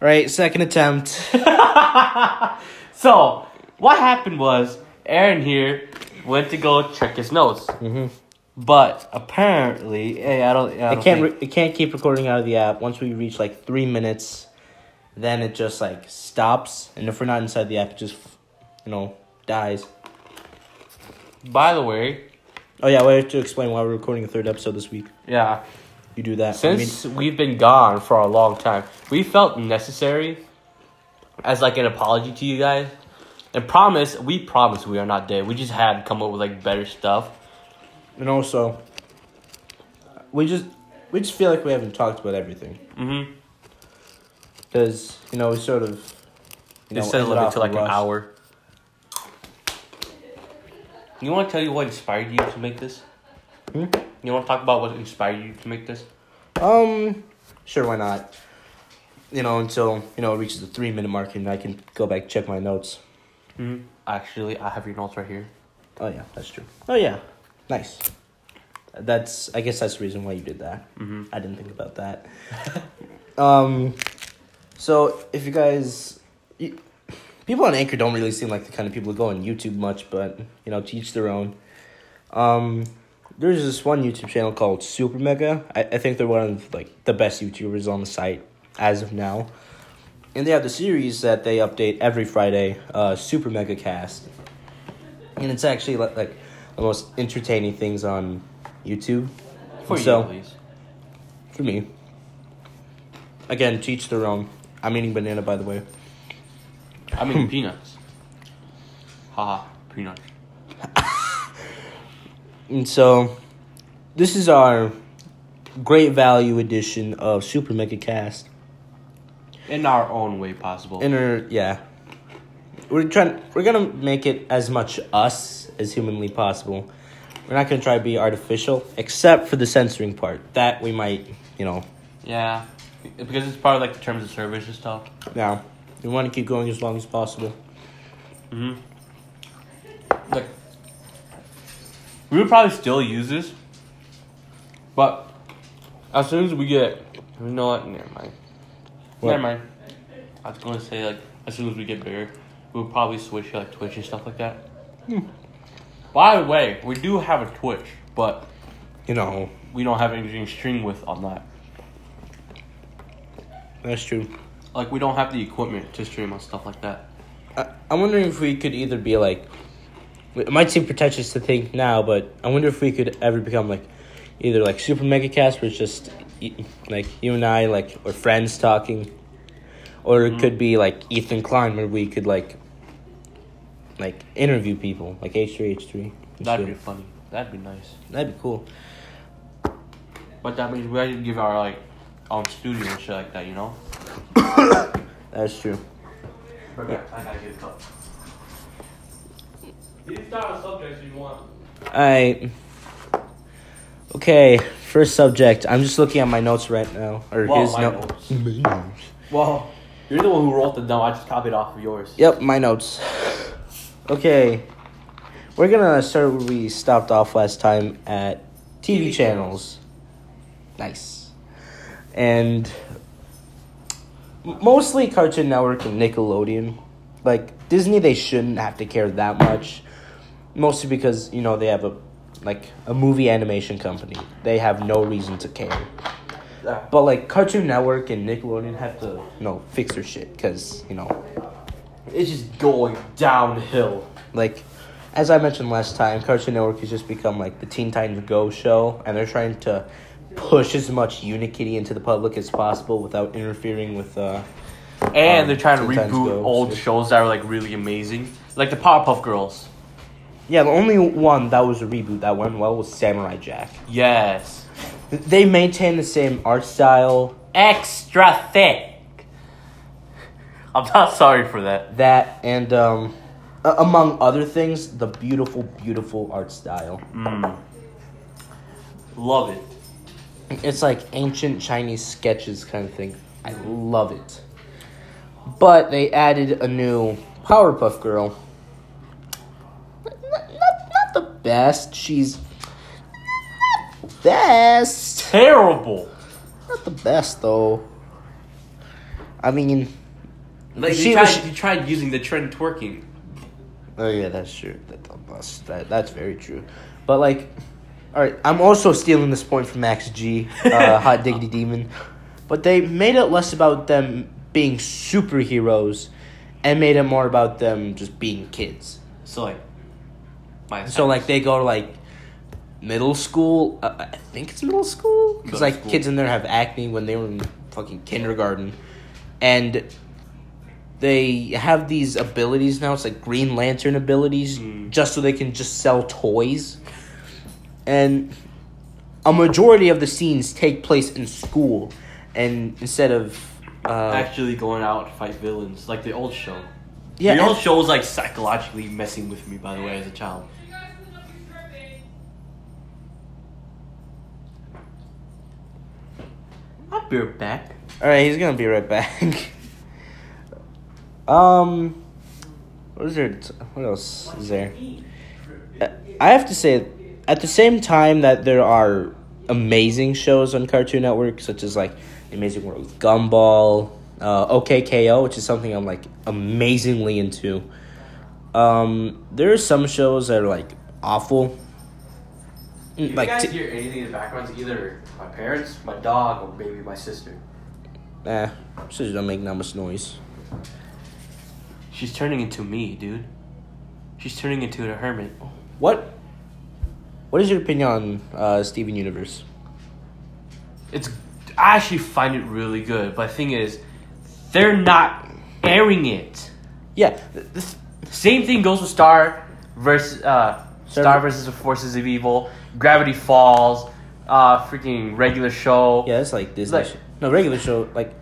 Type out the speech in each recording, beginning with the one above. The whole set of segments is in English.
right, second attempt. So, what happened was Aaron here went to go check his notes. mm-hmm. But apparently, hey, I don't. I It don't can't. think- Re- it can't keep recording out of the app. Once we reach like three minutes, then it just like stops. And if we're not inside the app, it just you know dies. by the way, Oh yeah, we have to explain why we're recording a third episode this week. yeah, You do that. I mean, since we've been gone for a long time, we felt necessary as like an apology to you guys. And promise, we promise we are not dead. We just had to come up with like better stuff. and also, we just we just feel like we haven't talked about everything Mm-hmm. because you know we sort of you know of ended limited off to like the an hour. You want to tell you what inspired you to make this? Hmm? You want to talk about what inspired you to make this? Um, sure, why not? You know, until you know it reaches the three minute mark, and I can go back check my notes. Mm-hmm. Actually, I have your notes right here. Oh yeah, that's true. Oh yeah, nice. That's I guess that's the reason why you did that. Mm-hmm. I didn't think about that. um, so if you guys, you, people on Anchor don't really seem like the kind of people who go on YouTube much, but you know, teach their own. Um, there's this one YouTube channel called Super Mega. I, I think they're one of like the best YouTubers on the site as of now. And they have the series that they update every Friday, uh, Super Mega Cast. And it's actually like, like the most entertaining things on YouTube. For So- you. For me. Again, teach their own. I'm eating banana, by the way. I mean peanuts. Haha, peanuts. And so, this is our great value edition of Super Mega Cast. In our own way possible. In our, yeah. We're trying. We're gonna make it as much us as humanly possible. We're not gonna try to be artificial, except for the censoring part. That we might, you know. yeah. Because it's part of like the terms of service and stuff. Now, we want to keep going as long as possible. Mm-hmm. Like, we would probably still use this, but as soon as we get, you know what? Never mind. What? Never mind. I was gonna say like as soon as we get bigger, we'll probably switch to like Twitch and stuff like that. Hmm. By the way, we do have a Twitch, but You know, we don't have anything to stream with on that. that's true. Like we don't have the equipment to stream on stuff like that. I, I'm wondering if we could either be like, it might seem pretentious to think now, but I wonder if we could ever become like, either like Super Mega Cast, where it's just like you and I, like, or friends talking, or it could be like Ethan Klein, where we could like, like interview people, like H3 H3. That'd be funny. That'd be nice. That'd be cool. But that means we have to give our like own studio and shit like that, you know. That's true. I gotta get a. You can start a subject if you want. Alright. Okay, first subject. I'm just looking at my notes right now, or Well, his no- notes. My. Well, you're the one who wrote them down. I just copied off of yours. Yep, my notes. Okay. We're gonna start where we stopped off last time at TV, TV channels. Nice. And mostly Cartoon Network and Nickelodeon. Like Disney they shouldn't have to care that much. Mostly because, you know, they have a like a movie animation company. They have no reason to care. But like Cartoon Network and Nickelodeon have to, you know, fix their shit cuz, you know, It's just going downhill. like as I mentioned last time, Cartoon Network has just become like the Teen Titans Go show, and they're trying to push as much Unikitty into the public as possible without interfering with. Uh, And Um, they're trying to Teen Titans reboot Go, old so- shows that were like really amazing, like the Powerpuff Girls. Yeah, the only one that was a reboot that went well was Samurai Jack. Yes. They maintain the same art style. Extra thick. I'm not sorry for that. That and um, among other things, the beautiful, beautiful art style. Mm. Love it. It's like ancient Chinese sketches kind of thing. I love it. But they added a new Powerpuff Girl. Not, not, not the best. She's not best. Terrible. Not the best though. I mean, Like She you tried, was- you tried using the trend twerking. oh yeah, that's true. That, that's that, that's very true. But like, all right, I'm also stealing this point from Max G, uh, Hot Diggity Demon. But they made it less about them being superheroes, and made it more about them just being kids. So like, my So like they go to like middle school. Uh, I think it's middle school because like school. kids in there have acne when they were in fucking kindergarten, and they have these abilities now. It's like Green Lantern abilities, Mm. just so they can just sell toys, and a majority of the scenes take place in school, and instead of uh, actually going out to fight villains, like the old show. yeah, the old show was like psychologically messing with me. By the way, as a child. I'll be right back. All right, he's gonna be right back. um, what is there? What else is there? I have to say, at the same time that there are amazing shows on Cartoon Network, such as like The Amazing World of Gumball, uh, OKKO, which is something I'm like amazingly into. Um, there are some shows that are like awful. Like t- hear anything in the background, it's either my parents, my dog, or maybe my sister. eh, sisters don't make that much noise. She's turning into me, dude. She's turning into a hermit. What? What is your opinion on uh, Steven Universe? It's I actually find it really good, but the thing is, they're not airing it. Yeah, th- this, Same thing goes with Star versus uh, Star- Star versus the Forces of Evil, Gravity Falls, uh, freaking regular show. yeah, it's like Disney. Like- sh- no regular show. Like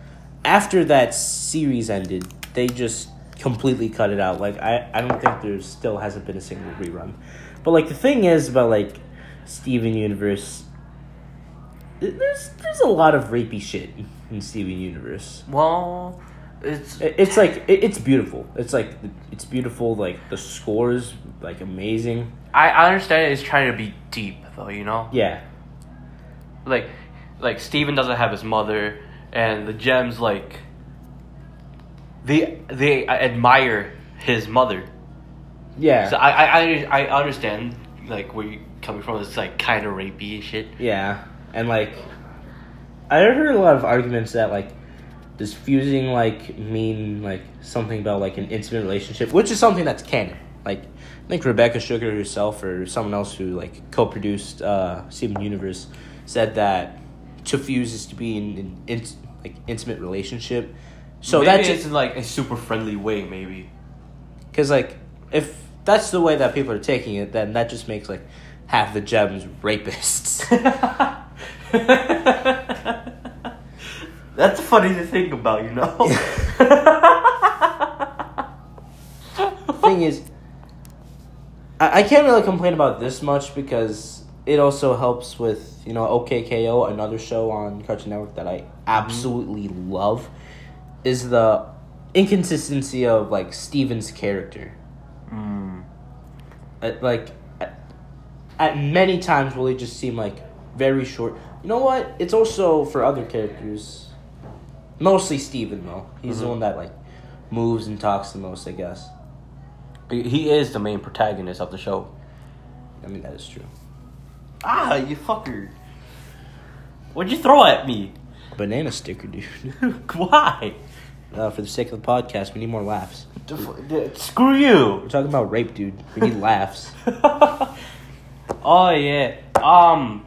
after that series ended, they just completely cut it out. Like I, I don't think there still hasn't been a single rerun. But like the thing is about like Steven Universe. There's there's a lot of rapey shit in Steven Universe. Well, it's It's like it's beautiful. It's like it's beautiful. Like the score is like amazing. I, I understand it's trying to be deep though, you know. Yeah, Like, like Steven doesn't have his mother, and the gems like. They they admire his mother. yeah. So I I I, I understand like where you coming from. It's like kind of rapey and shit. Yeah, and like, I heard a lot of arguments that like, does fusing like mean like something about like an intimate relationship, which is something that's canon. Like, I think Rebecca Sugar herself or someone else who like co-produced uh, Steven Universe said that to fuse is to be in an in, like intimate relationship. So maybe that's it's in like a super friendly way, maybe. because like if that's the way that people are taking it, then that just makes like half the gems rapists. That's funny to think about, you know. thing is, I, I can't really complain about this much because it also helps with you know OKKO, another show on Cartoon Network that I absolutely love, is the inconsistency of like Steven's character. mm. At, like, at, at many times will he just seem like very short. You know what? It's also for other characters. Mostly Steven though. He's the Mhm. one that like moves and talks the most, I guess. He is the main protagonist of the show. I mean that is true. Ah, you fucker! What'd you throw at me? Banana sticker, dude. Why? Uh, for the sake of the podcast, we need more laughs. Screw you! We're talking about rape, dude. We need laughs. oh yeah. Um.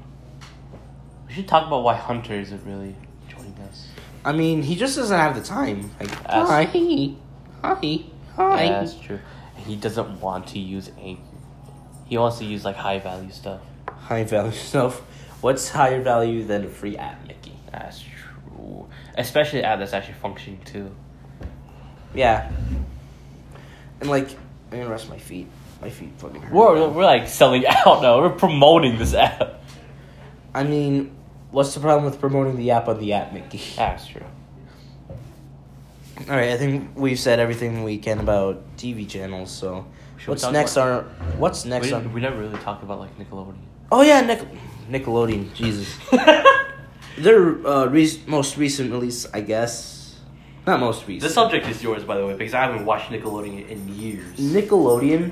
We should talk about why Hunter isn't really joining us. I mean, he just doesn't have the time. Like, That's- hi, hi, hi, hi. Yeah, that's true. He doesn't want to use Anchor. He wants to use like high value stuff. High value stuff. What's higher value than a free app, Mickey? That's true. Especially an app that's actually functioning too. Yeah. And like, I'm gonna rest my feet. My feet fucking hurt. We're, we're like selling out now. We're promoting this app. I mean, what's the problem with promoting the app on the app, Mickey? That's true. All right, I think we've said everything we can about TV channels. So, Should what's next about- on? What's next we, on? we never really talked about like Nickelodeon. Oh yeah, Nic- Nickelodeon. Jesus. Their uh, re- most recent release, I guess, Not most recent. The subject is yours, by the way, because I haven't watched Nickelodeon in years. Nickelodeon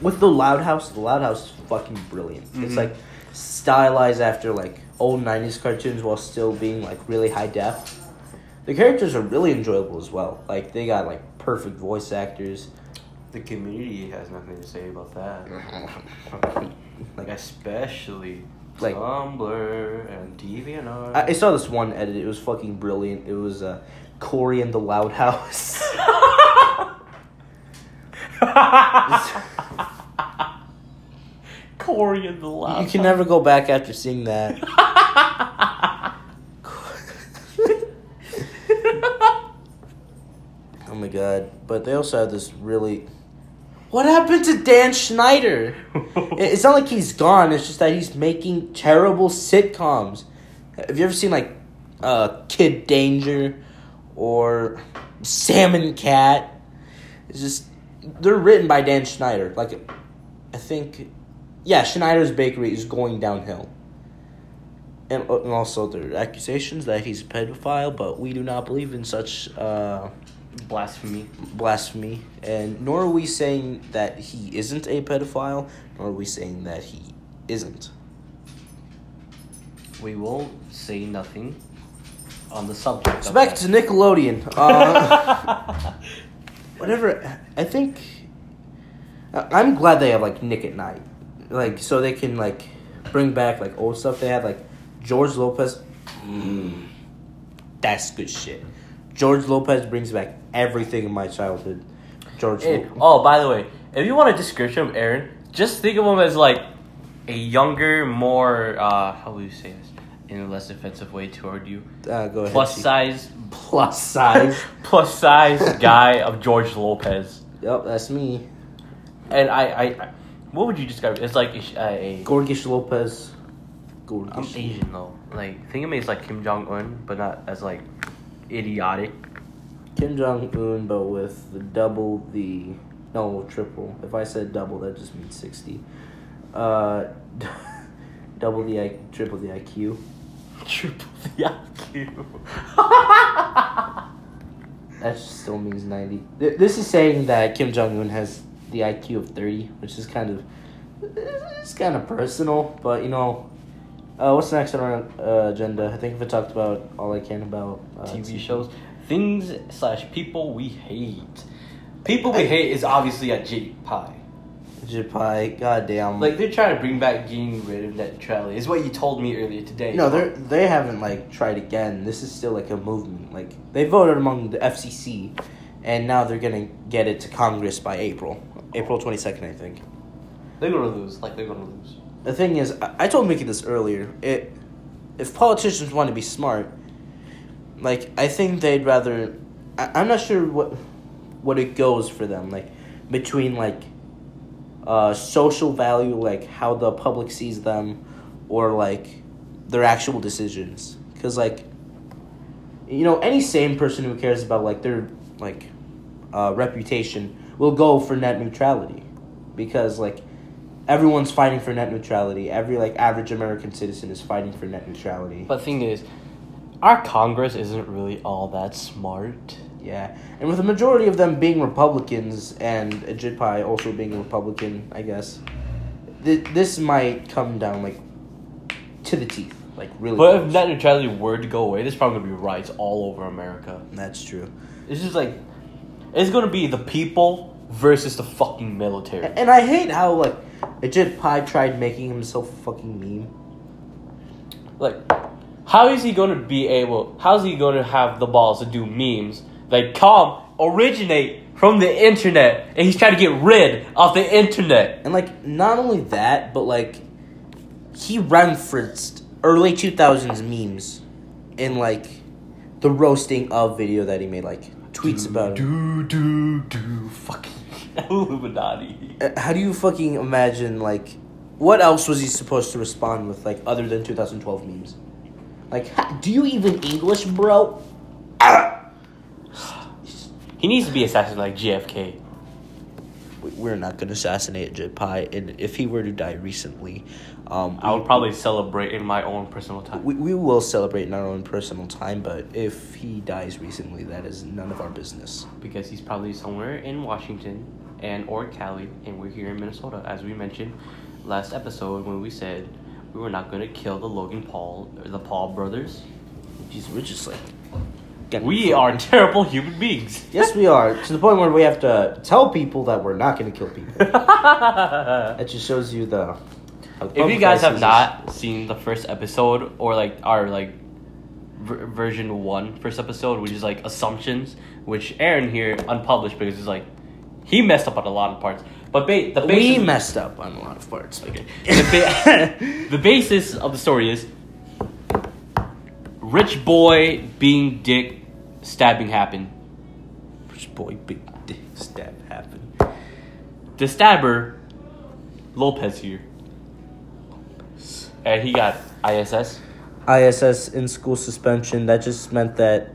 with the Loud House. The Loud House is fucking brilliant. It's Mhm. like stylized after like old '90s cartoons while still being like really high def. The characters are really enjoyable as well. Like they got like perfect voice actors. The community has nothing to say about that. like Especially Like- Tumblr and DeviantArt. I saw this one edit. It was fucking brilliant. It was uh, Corey and the Loud House. Corey and the Loud. you can never go back after seeing that. Oh my god! But they also have this really. What happened to Dan Schneider? It's not like he's gone. It's just that he's making terrible sitcoms. Have you ever seen like uh, Kid Danger or Sam & Cat? It's just they're written by Dan Schneider. Like I think, yeah, Schneider's Bakery is going downhill. And, uh, and also there are accusations that he's a pedophile, but we do not believe in such uh, Blasphemy. blasphemy. And nor are we saying that he isn't a pedophile, nor are we saying that he isn't. We will say nothing on the subject. So back that. to Nickelodeon. Uh, whatever. I think I'm glad they have like Nick at Night, like so they can like bring back like old stuff. They had like George Lopez. Mm, that's good shit. George Lopez brings back everything in my childhood. George. Hey, oh, by the way, if you want a description of Aaron, just think of him as like a younger, more uh, how would you say this in a less offensive way toward you, uh, go ahead. plus size, Plus size. plus size guy of George Lopez. yep, that's me. And I, I, I what would you describe? It's like a, uh, a Gorgish Lopez. I'm Asian though. Like think of me as like Kim Jong Un, but not as like idiotic. Kim Jong Un, but with the double the no triple. If I said double, that just means sixty. Uh, double the I, triple the IQ. Triple the IQ. That still means ninety. This is saying that Kim Jong Un has the IQ of thirty, which is kind of it's kind of personal. But you know, uh, what's next on our uh, agenda? I think I talked about all I can about uh, TV shows, things slash people we hate. People we hate is obviously a J Pie. Ajit Pai, goddamn. Like they're trying to bring back getting rid of net neutrality. Is what you told me earlier today. No, they they haven't like tried again. This is still like a movement. Like they voted among the FCC, and now they're gonna get it to Congress by April, April twenty second, I think. they're gonna lose. Like they're gonna lose. The thing is, I, I told Mickey this earlier. It, if politicians want to be smart, like I think they'd rather. I, I'm not sure what, what it goes for them. Like between like, uh, social value, like how the public sees them, or like their actual decisions. Because like, you know, any sane person who cares about like their like, uh, reputation will go for net neutrality, because like everyone's fighting for net neutrality. Every like average American citizen is fighting for net neutrality. But thing is, our Congress isn't really all that smart. yeah, and with the majority of them being Republicans and Ajit Pai also being a Republican, I guess th- this might come down like to the teeth, like really. But if net neutrality were to go away, there's probably gonna be riots all over America. that's true. It's just like it's gonna be the people versus the fucking military. And I hate how like Ajit Pai tried making himself a fucking meme. Like, how is he gonna be able? How's he gonna have the balls to do memes that come originate from the internet, and he's trying to get rid of the internet? And like not only that, but like he referenced early two thousands memes in like the roasting of video that he made, like tweets about it. Do do do fucking Illuminati. Uh, How do you fucking imagine like what else was he supposed to respond with like other than 2012 memes? Like, do you even English, bro? He needs to be assassinated like JFK. we're not gonna assassinate Pai, and if he were to die recently, um, I we- would probably celebrate in my own personal time. we, we will celebrate in our own personal time. But if he dies recently, that is none of our business. because he's probably somewhere in Washington and or Cali, and we're here in Minnesota, as we mentioned last episode when we said we were not going to kill the Logan Paul, or the Paul brothers. Jeez, we're just like. We are terrible human beings. Yes, we are. To the point where we have to tell people that we're not going to kill people. that just shows you the. if you guys have not seen the first episode or like our like ver- version one first episode, which is like assumptions, which Aaron here unpublished because it's like he messed up on a lot of parts. But ba- the this is. we basis, messed up on a lot of parts. Okay. The, ba- the basis of the story is rich boy being dick stabbing happened. Rich boy, big dick stab happened. The stabber, Lopez here, and he got ISS. ISS in school suspension. That just meant that.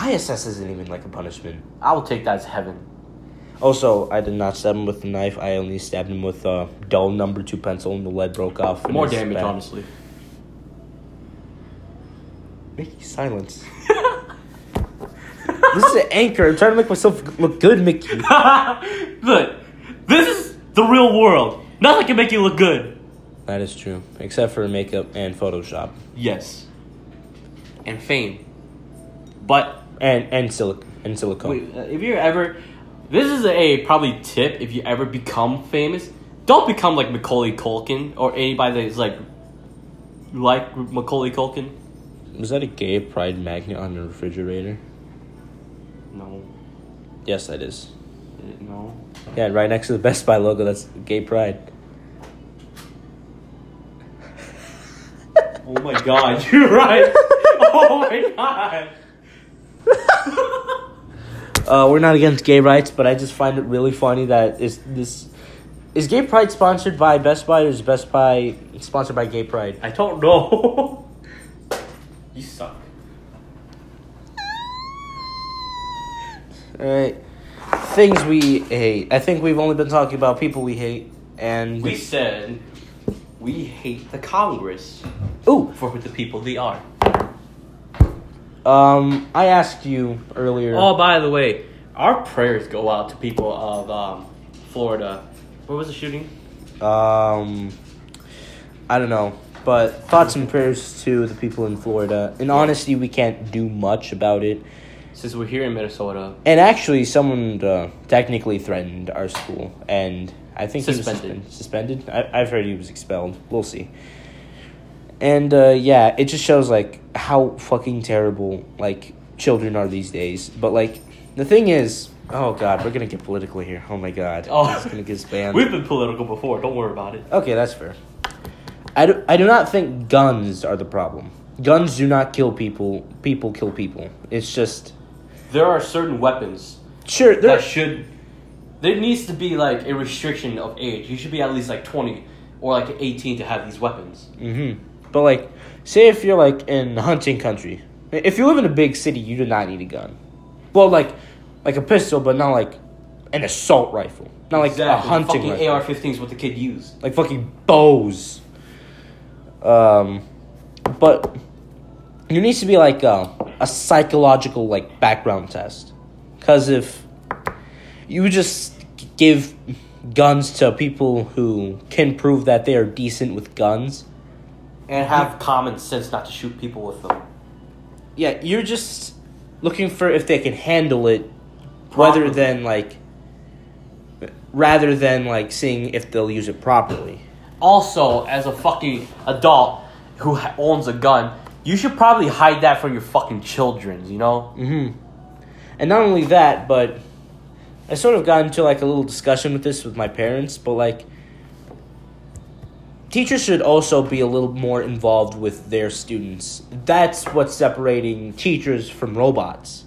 ISS isn't even like a punishment. I will take that as heaven. Also, I did not stab him with a knife. I only stabbed him with a dull number two pencil, and the lead broke off. More damage, back. honestly. Mickey, silence. this is an anchor. I'm trying to make myself look good, Mickey. Look, this is the real world. Nothing can make you look good. That is true, except for makeup and Photoshop Yes. And fame. But and and silic and silicone. Wait, uh, if you're ever, this is a probably tip. If you ever become famous, don't become like Macaulay Culkin or anybody that's like like Macaulay Culkin. Was that a gay pride magnet on the refrigerator? No, Yes, that is. No. Yeah, right next to the Best Buy logo. That's gay pride. Oh my god, you're right. oh my god. Uh, we're not against gay rights, but I just find it really funny that is this is Gay Pride sponsored by Best Buy or is Best Buy sponsored by Gay Pride? I don't know. you suck. All right, things we hate. I think we've only been talking about people we hate, and We said we hate the Congress ooh, for the people they are. Um, I asked you earlier. Oh, by the way, our prayers go out to people of um, Florida. Where was the shooting? Um, I don't know, but thoughts and prayers to the people in Florida. In honesty, we can't do much about it. Since we're here in Minnesota, And actually, someone uh, technically threatened our school, and I think he Suspended. was suspended. Suspended. I, I've heard he was expelled. We'll see. And uh, yeah, it just shows like how fucking terrible like children are these days. But like the thing is, oh god, we're gonna get political here. Oh my god, Oh. it's gonna get banned. we've been political before. Don't worry about it. Okay, that's fair. I do, I do not think guns are the problem. Guns do not kill people. People kill people. It's just There are certain weapons sure there. that should. There needs to be like a restriction of age. You should be at least like twenty or like eighteen to have these weapons. Mm-hmm. But like, say if you're like in hunting country, if you live in a big city, you do not need a gun. Well, like, like a pistol, but not like an assault rifle, not like a Exactly. hunting Fucking rifle, AR-15 is what the kid used. like fucking bows. Um, but there needs to be like a, a psychological like background test, because if you just give guns to people who can prove that they are decent with guns And have common sense not to shoot people with them. yeah, you're just looking for if they can handle it, rather than like, rather than like seeing if they'll use it properly. Also, as a fucking adult who owns a gun, you should probably hide that from your fucking children. You know. Mm-hmm. And not only that, but I sort of got into like a little discussion with this with my parents, but like. Teachers should also be a little more involved with their students. That's what's separating teachers from robots.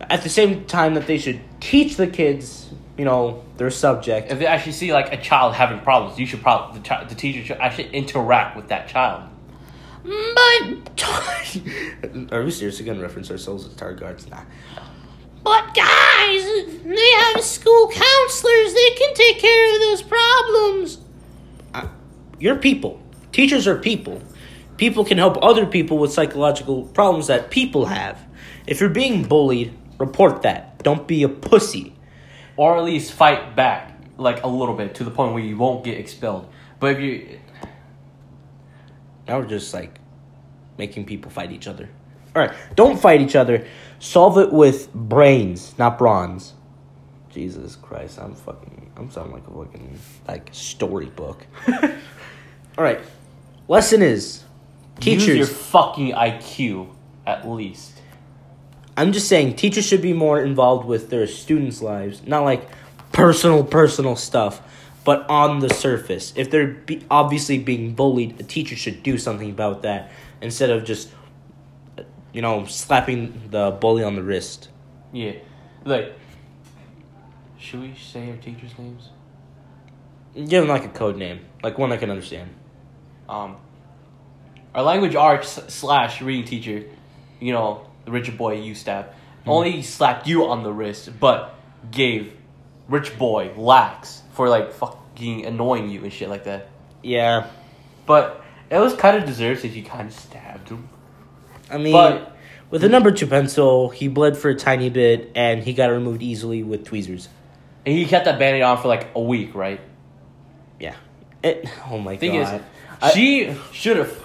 At the same time that they should teach the kids, you know, their subject. If they actually see like a child having problems, you should probably the, chi- the teacher should actually interact with that child. My Are we seriously gonna reference ourselves as tar guards? Nah. But guys, they have school counselors. They can take care of those problems. You're people. Teachers are people. People can help other people with psychological problems that people have. If you're being bullied, report that. Don't be a pussy. or at least fight back like a little bit to the point where you won't get expelled. But if you Now we're just like making people fight each other. All right, don't fight each other. Solve it with brains, not bronze. Jesus Christ, I'm fucking. I'm sounding like a fucking like storybook. All right, lesson is use your teachers. fucking IQ at least. I'm just saying teachers should be more involved with their students' lives, not like personal personal stuff, but on the surface. If they're be- obviously being bullied, a teacher should do something about that instead of just you know slapping the bully on the wrist. Yeah, like should we say our teachers' names? Give them like a code name, like one I can understand. Um, our language arts slash reading teacher, you know, the Richard Boy U stab, only slapped you on the wrist, but gave Rich Boy lax for like fucking annoying you and shit like that. Yeah, But it was kind of deserved if you kind of stabbed him. I mean, But- with a number two pencil, he bled for a tiny bit, and he got removed easily with tweezers. And he kept that band-aid on for like a week, right? Yeah. It, oh my Thing god. is, she should have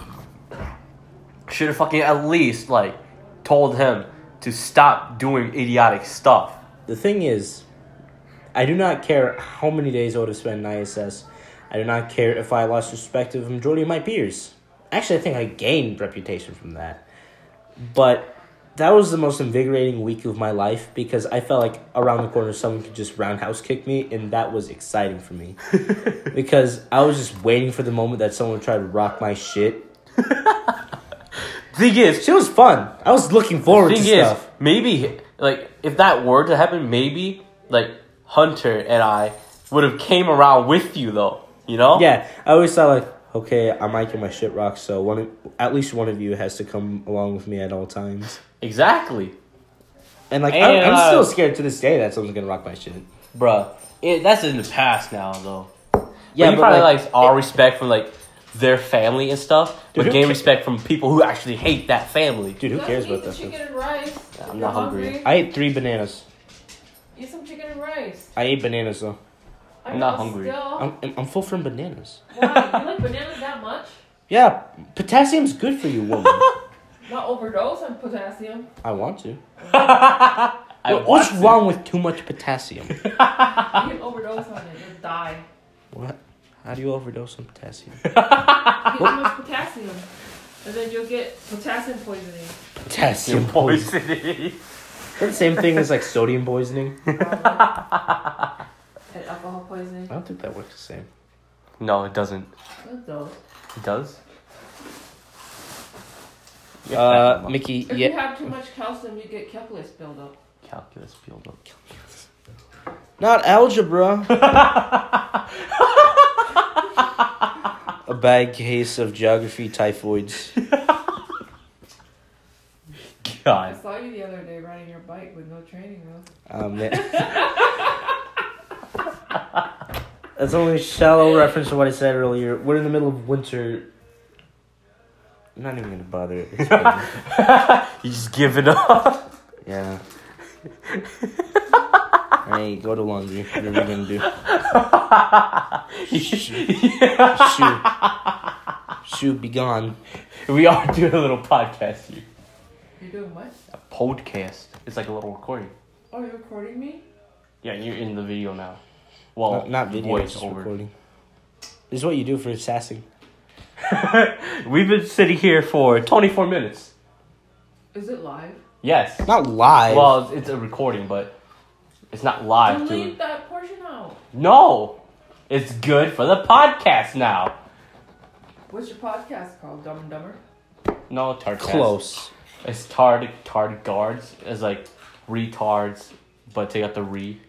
should have fucking at least like told him to stop doing idiotic stuff. The thing is, I do not care how many days I would have spent in ISS. I do not care if I lost respect of the majority of my peers. Actually, I think I gained reputation from that. But that was the most invigorating week of my life because I felt like around the corner someone could just roundhouse kick me, and that was exciting for me. because I was just waiting for the moment that someone would try to rock my shit. Thing is, Shit was fun. I was looking forward thing to is, stuff. maybe like if that were to happen, maybe like Hunter and I would have came around with you though. You know? Yeah, I always thought like, okay, I might get my shit rocked, so one of, at least one of you has to come along with me at all times. Exactly, And like, And, I'm, I'm uh, still scared to this day that someone's gonna rock my shit. bruh. It, that's in the past now though. Yeah, Yeah, you but, probably like, like, our respect from like their family and stuff, Dude, but gain ca- respect from people who actually hate that family. Dude, who Let's cares eat about the that chicken stuff? and rice. I'm not you're hungry. I ate three bananas. Eat some chicken and rice. I ate bananas though. I I'm not know, hungry. Still. I'm, I'm- I'm full from bananas. Why? You like bananas that much? Yeah, potassium's good for you, woman. Not overdose on potassium. I want to. I What- want what's to. wrong with too much potassium? You can overdose on it. You'll die. what? How do you overdose on potassium? Too much potassium. And then you'll get potassium poisoning. Potassium poisoning. poisoning. That's the same thing as like sodium poisoning. Probably. Um, and alcohol poisoning. I don't think that works the same. no, it doesn't. Good though. It does. Uh, Mickey, If you yeah. have too much calcium, you get calculus buildup. calculus buildup. Not algebra. A bad case of geography typhoids. I God. saw you the other day riding your bike with no training wheels. Um, yeah. That's only a shallow reference to what I said earlier. We're in the middle of winter. I'm not even gonna bother. It's. You just give it up. yeah. hey, go to laundry. What are we gonna do. Shoot. Shoot, Shoot, be gone. we are doing a little podcast here. You're doing what? A podcast. It's like a little recording. Oh, you're recording me? Yeah, you're in the video now. Well, not, not video, voice just over. recording. This is what you do for sassing. We've been sitting here for 24 minutes. Is it live? Yes. Not live. Well, it's a recording, but it's not live. To Delete that portion out. No, it's good for the podcast now. What's your podcast called? Dumb and Dumber? No, tard. close. It's tard tard guards. It's like retards, but take out the re.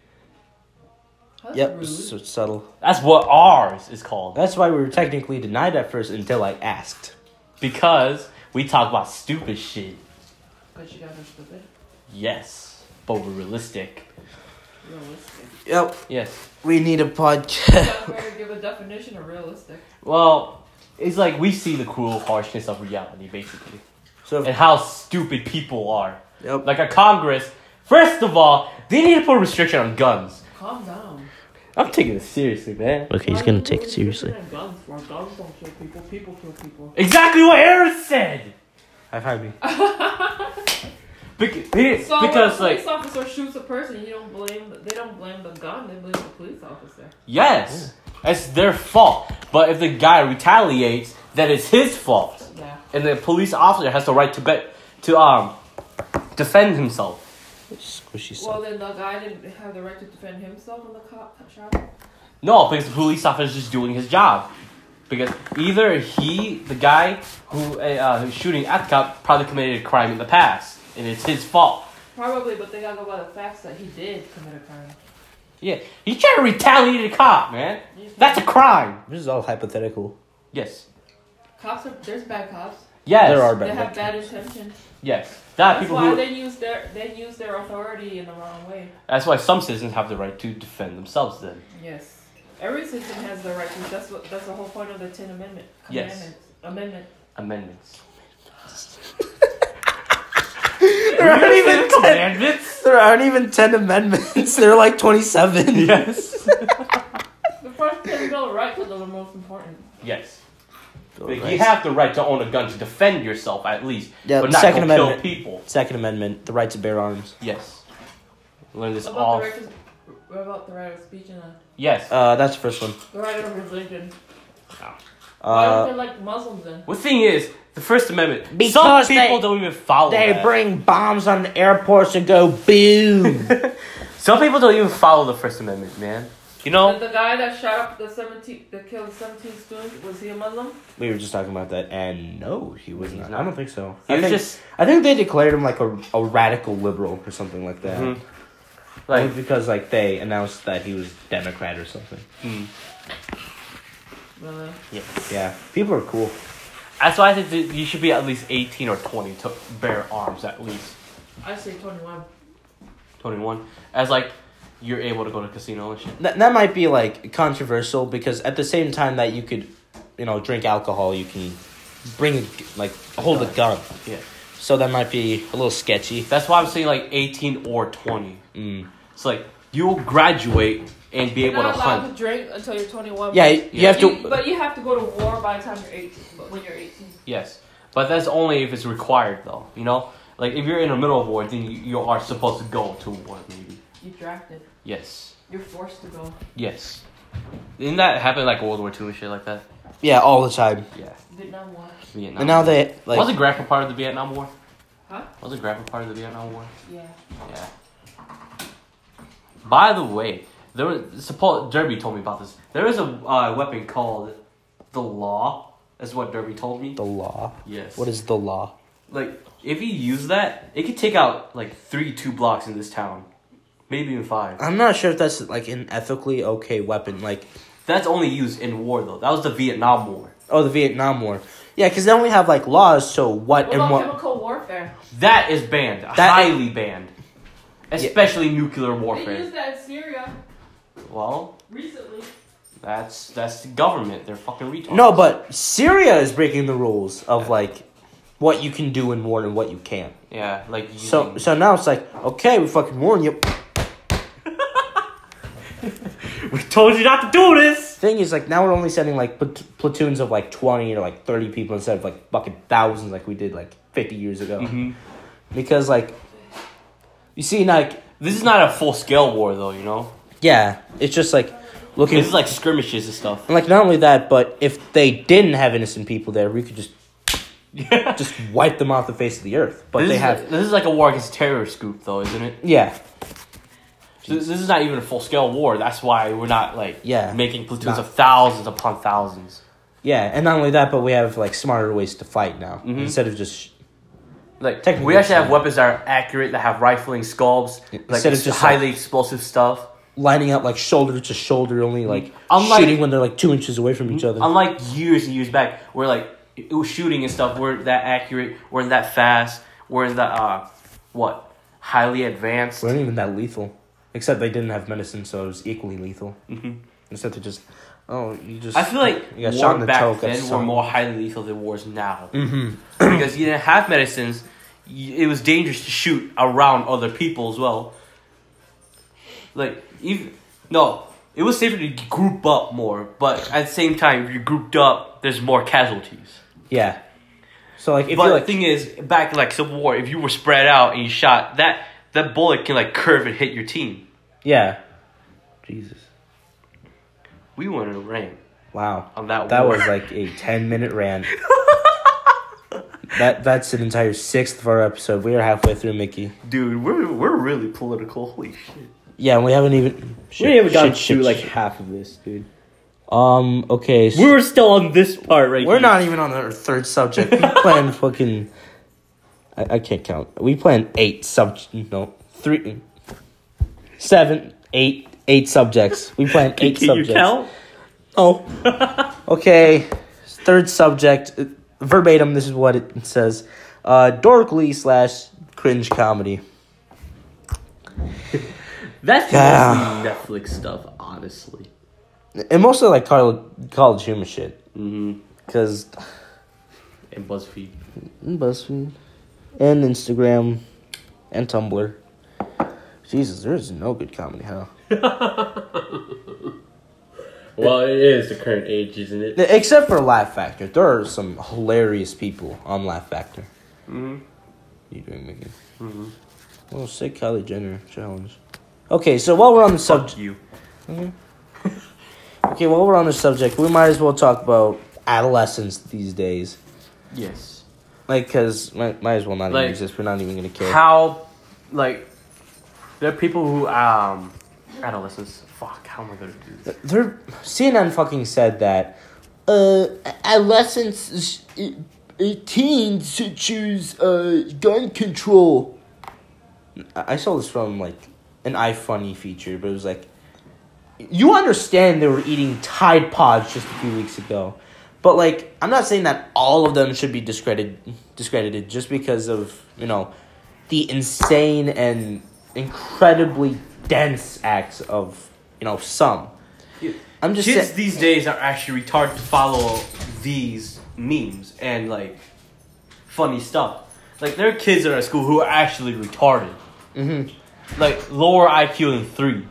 That's Yep, rude. so subtle. That's what ours is called. That's why we were technically denied at first until I asked. Because we talk about stupid shit. Because you guys are stupid. Yes. but we're realistic. Realistic. Yep. Yes. We need a podcast. Sounds better give a definition of realistic. Well, it's like we see the cruel harshness of reality, basically, So and how stupid people are. yep. Like a Congress, first of all, they need to put a restriction on guns. Calm down. I'm taking this seriously, man. Okay, he's gonna take it seriously. restriction on Guns for guns don't kill people. People kill people. Exactly what Aaron said. High five me. Bec- he- So because when a like police officer shoots a person, you don't blame. They don't blame the gun. They blame the police officer. yes, it's their fault. But if the guy retaliates, then it's his fault, Yeah. and the police officer has the right to bet to um defend himself. Squishy Well, then the guy didn't have the right to defend himself when the cop shot him. No, because the police officer is just doing his job. Because either he, the guy who uh, who's shooting at the cop, probably committed a crime in the past, and it's his fault. Probably, but they gotta go by the facts that he did commit a crime. Yeah, he's trying to retaliate a cop, man. That's a crime. This is all hypothetical. Yes. cops are there's bad cops. Yes. There are bad. They have cops. bad intentions. Yes. That That's people why who. they use their they use their authority in the wrong way. That's why some citizens have the right to defend themselves. Then. Yes. Every citizen has the right to. That's what. That's the whole point of the Ten Amendment. Yes. Amendment. Amendments. There aren't even ten. commandments. There aren't even ten amendments. There are like twenty-seven. Yes. The first ten bill of rights are the most important. yes. Bill Like, of you have the right to own a gun to defend yourself at least, Yeah, but not Second go kill Amendment. people. Second Amendment, the right to bear arms. Yes. Learn this What all. about, the right to, what about the right of speech and uh, Yes. Uh, that's the first one. the right of religion? Why don't Uh, they like Muslims then? the thing is, the First Amendment. Because some Because people they- don't even follow they that. bring bombs on the airports and go boom. Some people don't even follow the First Amendment, man. You know? The, the guy that shot up the seventeen, that killed the seventeen students, was he a Muslim? we were just talking about that, and no, he was not. not. I don't think so. He I was think, just I think they declared him like a, a radical liberal or something like that. Mhm. Like like because like they announced that he was Democrat or something. mm, Really? yeah. Yeah, people are cool. That's why I think that you should be at least eighteen or twenty to bear arms at least. I say twenty-one. Twenty one. As like you're able to go to casino and shit. That that might be like controversial because at the same time that you could, you know, drink alcohol, you can bring like hold a gun. Yeah. So that might be a little sketchy. That's why I'm saying like eighteen or twenty. Mm. It's like you'll graduate and be You're able to not allowed hunt. to drink until you're twenty-one. Yeah, but you have you- to. but you have to go to war by the time you're eighteen. But when you're eighteen, Yes. But that's only if it's required though. You know? Like if you're in the middle of war, then you, you are supposed to go to war maybe. you drafted. Yes. You're forced to go. Yes. Didn't that happen like World War Two and shit like that? Yeah, all the time. Yeah. Vietnam War. Vietnam. And now they like. Wasn't Grandpa part of the Vietnam War? Huh? Wasn't Grandpa part of the Vietnam War? Yeah. Yeah. By the way, there was support Derby told me about this. There is a uh, weapon called the Law. That's what Derby told me. the law. Yes. What is the law? like if you use that, it could take out like three two blocks in this town, maybe even five. I'm not sure if that's like an ethically okay weapon. Like, That's only used in war though. That was the Vietnam War. oh, the Vietnam War. Yeah, because then we have like laws. So what What and about what? chemical warfare? That is banned, highly banned, especially nuclear warfare. They warfare. used that in Syria Well, recently. that's that's the government. They're fucking retards. No, but Syria is breaking the rules of like what you can do in war and what you can't. yeah, like So so now it's like okay, we fucking warn you. we told you not to do this. Thing is, like now we're only sending like plat- platoons of like twenty or like thirty people instead of like fucking thousands like we did like fifty years ago. hmm Because like, you see, like This is not a full scale war though. You know, yeah, it's just like looking. this is like skirmishes and stuff. and like not only that, but if they didn't have innocent people there, we could just Yeah. just wipe them off the face of the earth. But this they is, have this is like a war against terrorist group though, isn't it? yeah. This, this is not even a full scale war. That's why we're not like Yeah. making platoons Not- of thousands upon thousands. Yeah, and not only that, but we have like smarter ways to fight now Mhm. instead of just Like Technically, we actually have weapons that are accurate, that have rifling sculpts, like Instead of just, highly explosive stuff. lining up like shoulder to shoulder, only like Unlike- shooting when they're like two inches away from each other. Unlike years and years back, where like it was shooting and stuff weren't that accurate, weren't that fast, weren't that uh what highly advanced. weren't even that lethal. Except they didn't have medicine, so it was equally lethal. hmm Instead of just, oh, you just. I feel like you got shot in the back toe, then were more highly lethal than wars now Mm-hmm. because you didn't have medicines. It was dangerous to shoot around other people as well. Like even no, it was safer to group up more, but at the same time, if you grouped up, there's more casualties. Yeah. So like, if but the like, thing is, back in like Civil War, if you were spread out and you shot that, that bullet can like curve and hit your team. yeah. Jesus. We went in a ring Wow. on that. That war. was like a ten minute rant. that that's an entire sixth of our episode. We are halfway through, Mickey. dude. We're we're really political. Holy shit. Yeah, and we haven't even. we haven't gotten shit, through shit, like shit. half of this, dude. Um. Okay. So We were still on this part right we're here. not even on our third subject. We planned fucking. I, I can't count. We planned eight sub. No, three, seven, eight, eight subjects. We planned eight Can subjects. you count? Oh. okay. Third subject. Verbatim, this is what it says. Uh, dorkly slash cringe comedy. That's Yeah. mostly Netflix stuff, honestly. And mostly like college, college humor shit. Mm-hmm. Because And BuzzFeed. BuzzFeed and Instagram and Tumblr. Jesus, there is no good comedy, huh? Well, it is the current age, isn't it? Except for Laugh Factor. There are some hilarious people on Laugh Factor. Mm-hmm. You doing, Mickey? Mm-hmm. Well, say Kylie Jenner challenge. Okay, so while we're on the subject, you. okay, while we're on the subject, we might as well talk about adolescence these days. Yes. Like, cause might, might as well not Like, even exist. We're not even gonna care. How, like, there are people who um, adolescents. Fuck. How am I gonna do this? They're, CNN fucking said that uh, adolescents, uh, uh, teens should choose uh, gun control. I I saw this from like an iFunny feature, but it was like, you understand they were eating Tide Pods just a few weeks ago, but like I'm not saying that all of them should be discredited, discredited just because of you know the insane and incredibly dense acts of you know some. I'm just Kids sa- these days are actually retarded to follow these memes and like funny stuff. Like there are kids that are at school who are actually retarded. Mhm. Like lower IQ than three.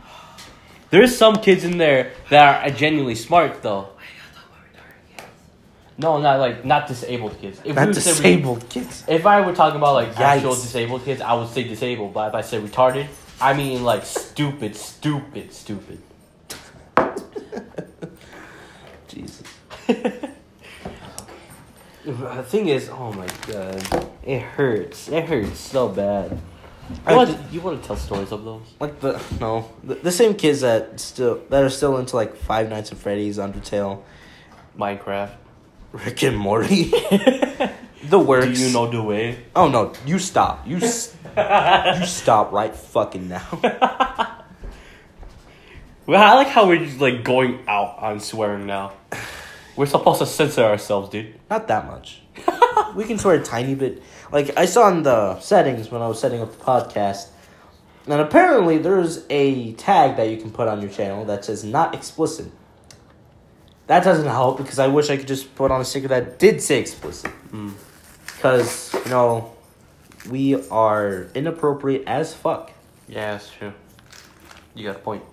There's some kids in there that are genuinely smart though. No, not like not disabled kids. If not we re- disabled kids. if I were talking about like actual disabled kids, I would say disabled. But if I say retarded, I mean like stupid, stupid, stupid. Jesus. The thing is, oh my god, it hurts. It hurts so bad. You want, just- you want to tell stories of those? Like the no, the, the same kids that still that are still into like Five Nights at Freddy's, Undertale, Minecraft. Rick and Morty. the works. Do you know the way? Oh no! You stop. You s- you stop right fucking now. Well, I like how we're just like going out on swearing now. We're supposed to censor ourselves, dude. Not that much. we can swear a tiny bit. Like I saw in the settings when I was setting up the podcast, and apparently there's a tag that you can put on your channel that says "not explicit." That doesn't help because I wish I could just put on a sticker that did say explicit. Because you know, we are inappropriate as fuck. Yeah, that's true. You got a point.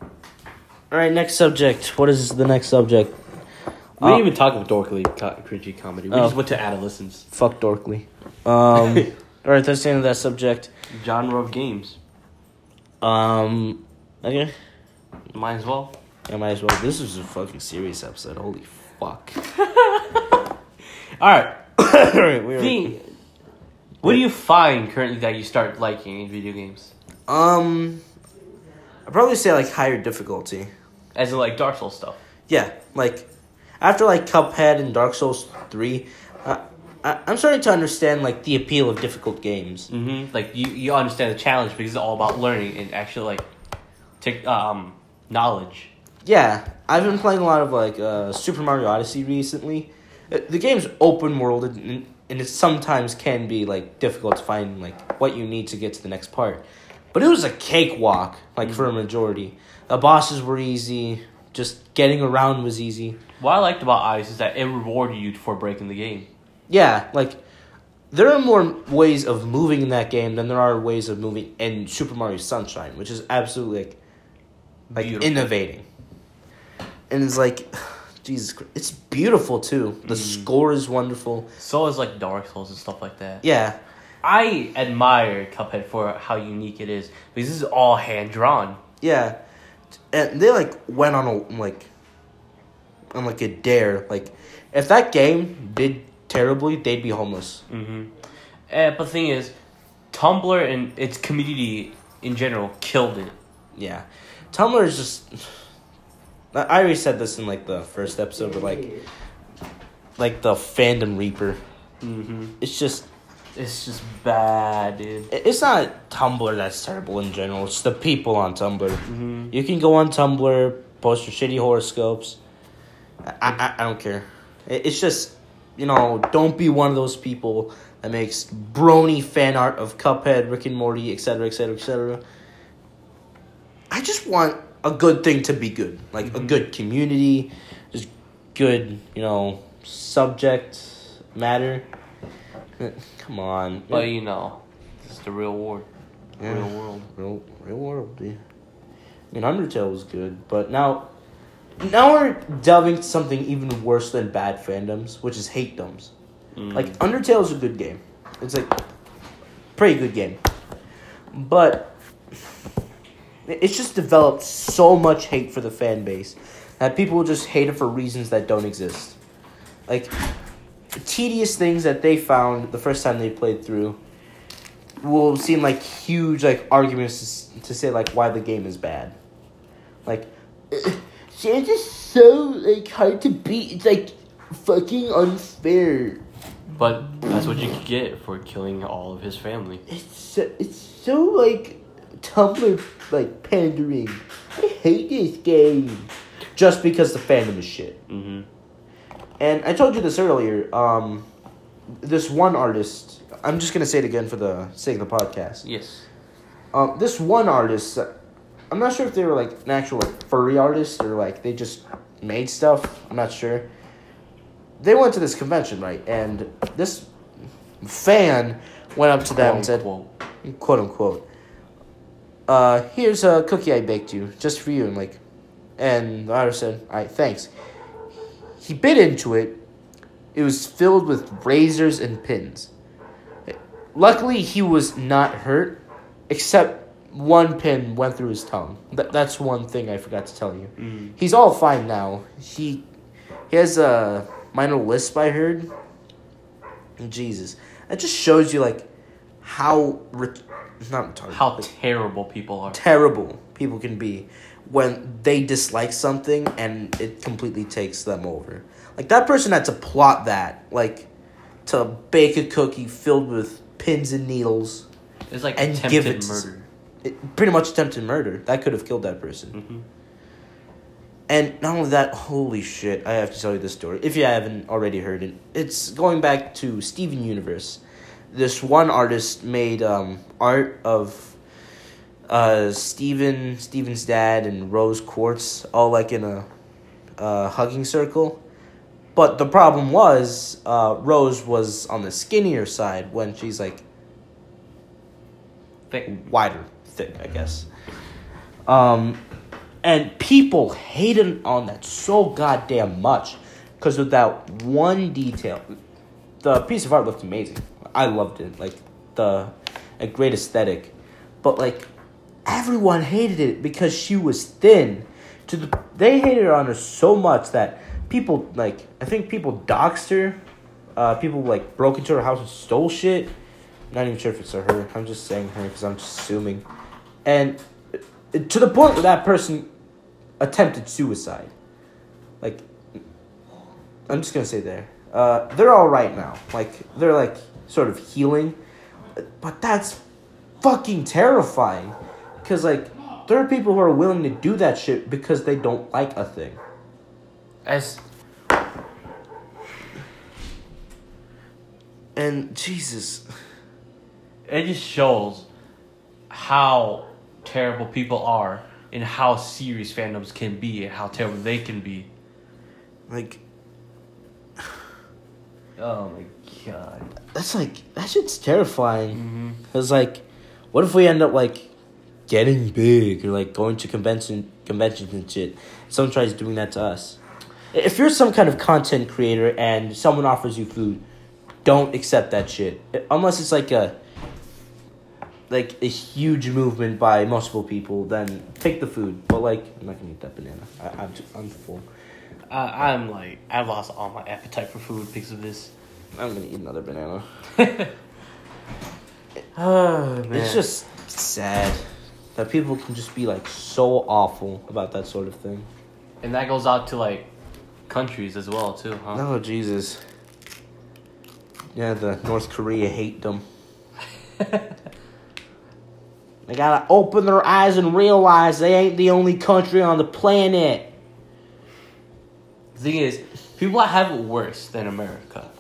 All right, next subject. What is the next subject? We Uh, didn't even talk about dorkly, co- cringy comedy. We Oh. just went to adolescence. Fuck Dorkly. Um, all right, that's the end of that subject. Genre of games. Um, okay. Might as well. I might as well. This is a fucking serious episode. Holy fuck. All right. The, what do you find currently that you start liking in video games? Um, I'd probably say like higher difficulty. As in like Dark Souls stuff. Yeah, like after like Cuphead and Dark Souls three, uh, I, I'm starting to understand like the appeal of difficult games. Mm-hmm. Like you, you understand the challenge because it's all about learning and actually like, take um knowledge. Yeah, I've been playing a lot of like uh, Super Mario Odyssey recently. Uh, The game's open world and, and it sometimes can be like difficult to find like what you need to get to the next part. but it was a cakewalk, like for a majority. The bosses were easy. Just getting around was easy. What I liked about Ice is that it rewarded you for breaking the game. Yeah, like there are more ways of moving in that game than there are ways of moving in Super Mario Sunshine, which is absolutely like like Beautiful. innovating. And it's like Jesus Christ, it's beautiful too. The score is wonderful. So is like Dark Souls and stuff like that. Yeah. I admire Cuphead for how unique it is because this is all hand drawn. Yeah. And they like went on a like on like a dare. Like if that game did terribly, they'd be homeless. Mm-hmm. Uh, but the thing is, Tumblr and its community in general killed it. Yeah. Tumblr is just I already said this in like the first episode, but like like the fandom reaper. Mm-hmm. It's just It's just bad, dude. it's not Tumblr that's terrible in general. It's the people on Tumblr. Mm-hmm. You can go on Tumblr, post your shitty horoscopes. I, I, I don't care. It's just, you know, don't be one of those people that makes brony fan art of Cuphead, Rick and Morty, etc., etc., etc. I just want a good thing to be good. Like a good community, just good, you know, subject matter. Come on. But you know, this is the real world. Yeah. Real world. Real, real world, dude. I mean, Undertale was good, but now, now we're delving to something even worse than bad fandoms, which is hate doms. Mm. Like Undertale is a good game. It's like pretty good game, but it's just developed so much hate for the fan base that people just hate it for reasons that don't exist. Like tedious things that they found the first time they played through will seem like huge like arguments to, to say like why the game is bad. Like Sans's so like hard to beat. It's like fucking unfair. But that's what you get for killing all of his family. It's so, it's so like Tumblr like pandering. I hate this game just because the fandom is shit. Mm-hmm. And I told you this earlier. Um, this one artist. I'm just gonna say it again for the sake of the podcast. Yes. Um, this one artist, I'm not sure if they were like an actual like furry artist or like they just made stuff. I'm not sure. They went to this convention, right? And this fan went up to them and said, quote unquote, uh, here's a cookie I baked you, just for you. And like, and the artist said, all right, thanks. He bit into it. It was filled with razors and pins. Luckily, he was not hurt, except one pin went through his tongue. Th- that's one thing I forgot to tell you. Mm. He's all fine now. He he has a minor lisp. I heard. Jesus, that just shows you like how re- not retarded, How terrible people are. terrible people can be when they dislike something and it completely takes them over. Like that person had to plot that, like to bake a cookie filled with pins and needles. It's like And give it- murder. It, pretty much attempted murder. That could have killed that person. Mm-hmm. And not only that, holy shit, I have to tell you this story. If you haven't already heard it, it's going back to Steven Universe. This one artist made um, art of uh, Steven, Steven's dad, and Rose Quartz all like in a uh, hugging circle. But the problem was, uh, Rose was on the skinnier side when she's like Thick. wider, thick, I guess. Um, and people hated on that so goddamn much because of that one detail. The piece of art looked amazing. I loved it, like the a great aesthetic, but like everyone hated it because she was thin. To the they hated on her so much that people like I think people doxed her. Uh, people like broke into her house and stole shit. Not even sure if it's her. I'm just saying her because I'm just assuming. And uh, to the point where that person attempted suicide. Like, I'm just gonna say there. Uh, they're all right now. Like, they're like sort of healing. But that's fucking terrifying. Because, like, there are people who are willing to do that shit because they don't like a thing. As And, Jesus. it just shows how terrible people are and how serious fandoms can be and how terrible they can be. Like Oh my god. that's like that shit's terrifying. Mm-hmm. Cause like, what if we end up like getting big or like going to convention conventions and shit? Someone tries doing that to us. If you're some kind of content creator and someone offers you food, don't accept that shit unless it's like a like a huge movement by multiple people. Then take the food. But like, I'm not gonna eat that banana. I, I'm too, I'm full. I, I'm like, I've lost all my appetite for food because of this. I'm gonna eat another banana. Oh, man. It's just sad that people can just be like so awful about that sort of thing. And that goes out to like countries as well, too, huh? Oh Jesus! Yeah, the North Korea hate them. They gotta open their eyes and realize they ain't the only country on the planet. The thing is, people have it worse than America.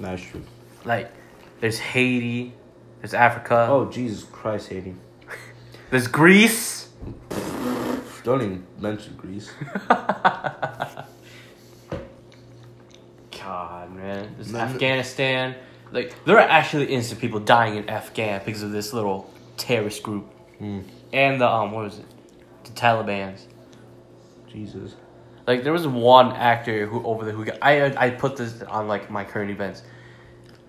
That's true. Like, there's Haiti, there's Africa, Oh Jesus Christ, Haiti! there's Greece. Don't even mention Greece. God, man. There's Man. Afghanistan. Like, there are actually innocent people dying in Afghan because of this little terrorist group. Hmm. And the, um, what was it? The Taliban's. Jesus. Like there was one actor who over there who got I I put this on like my current events.